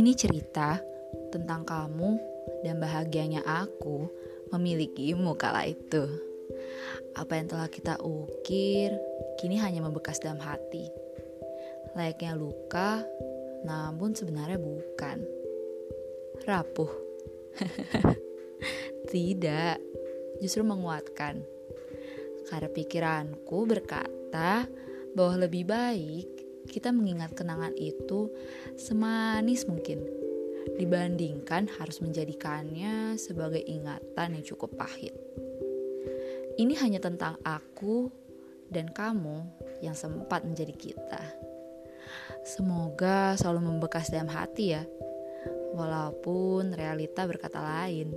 Ini cerita tentang kamu dan bahagianya aku memilikimu kala itu. Apa yang telah kita ukir kini hanya membekas dalam hati. Layaknya luka, namun sebenarnya bukan. Rapuh. Tidak, justru menguatkan. Karena pikiranku berkata bahwa lebih baik kita mengingat kenangan itu semanis mungkin dibandingkan harus menjadikannya sebagai ingatan yang cukup pahit. Ini hanya tentang aku dan kamu yang sempat menjadi kita. Semoga selalu membekas dalam hati ya, walaupun realita berkata lain.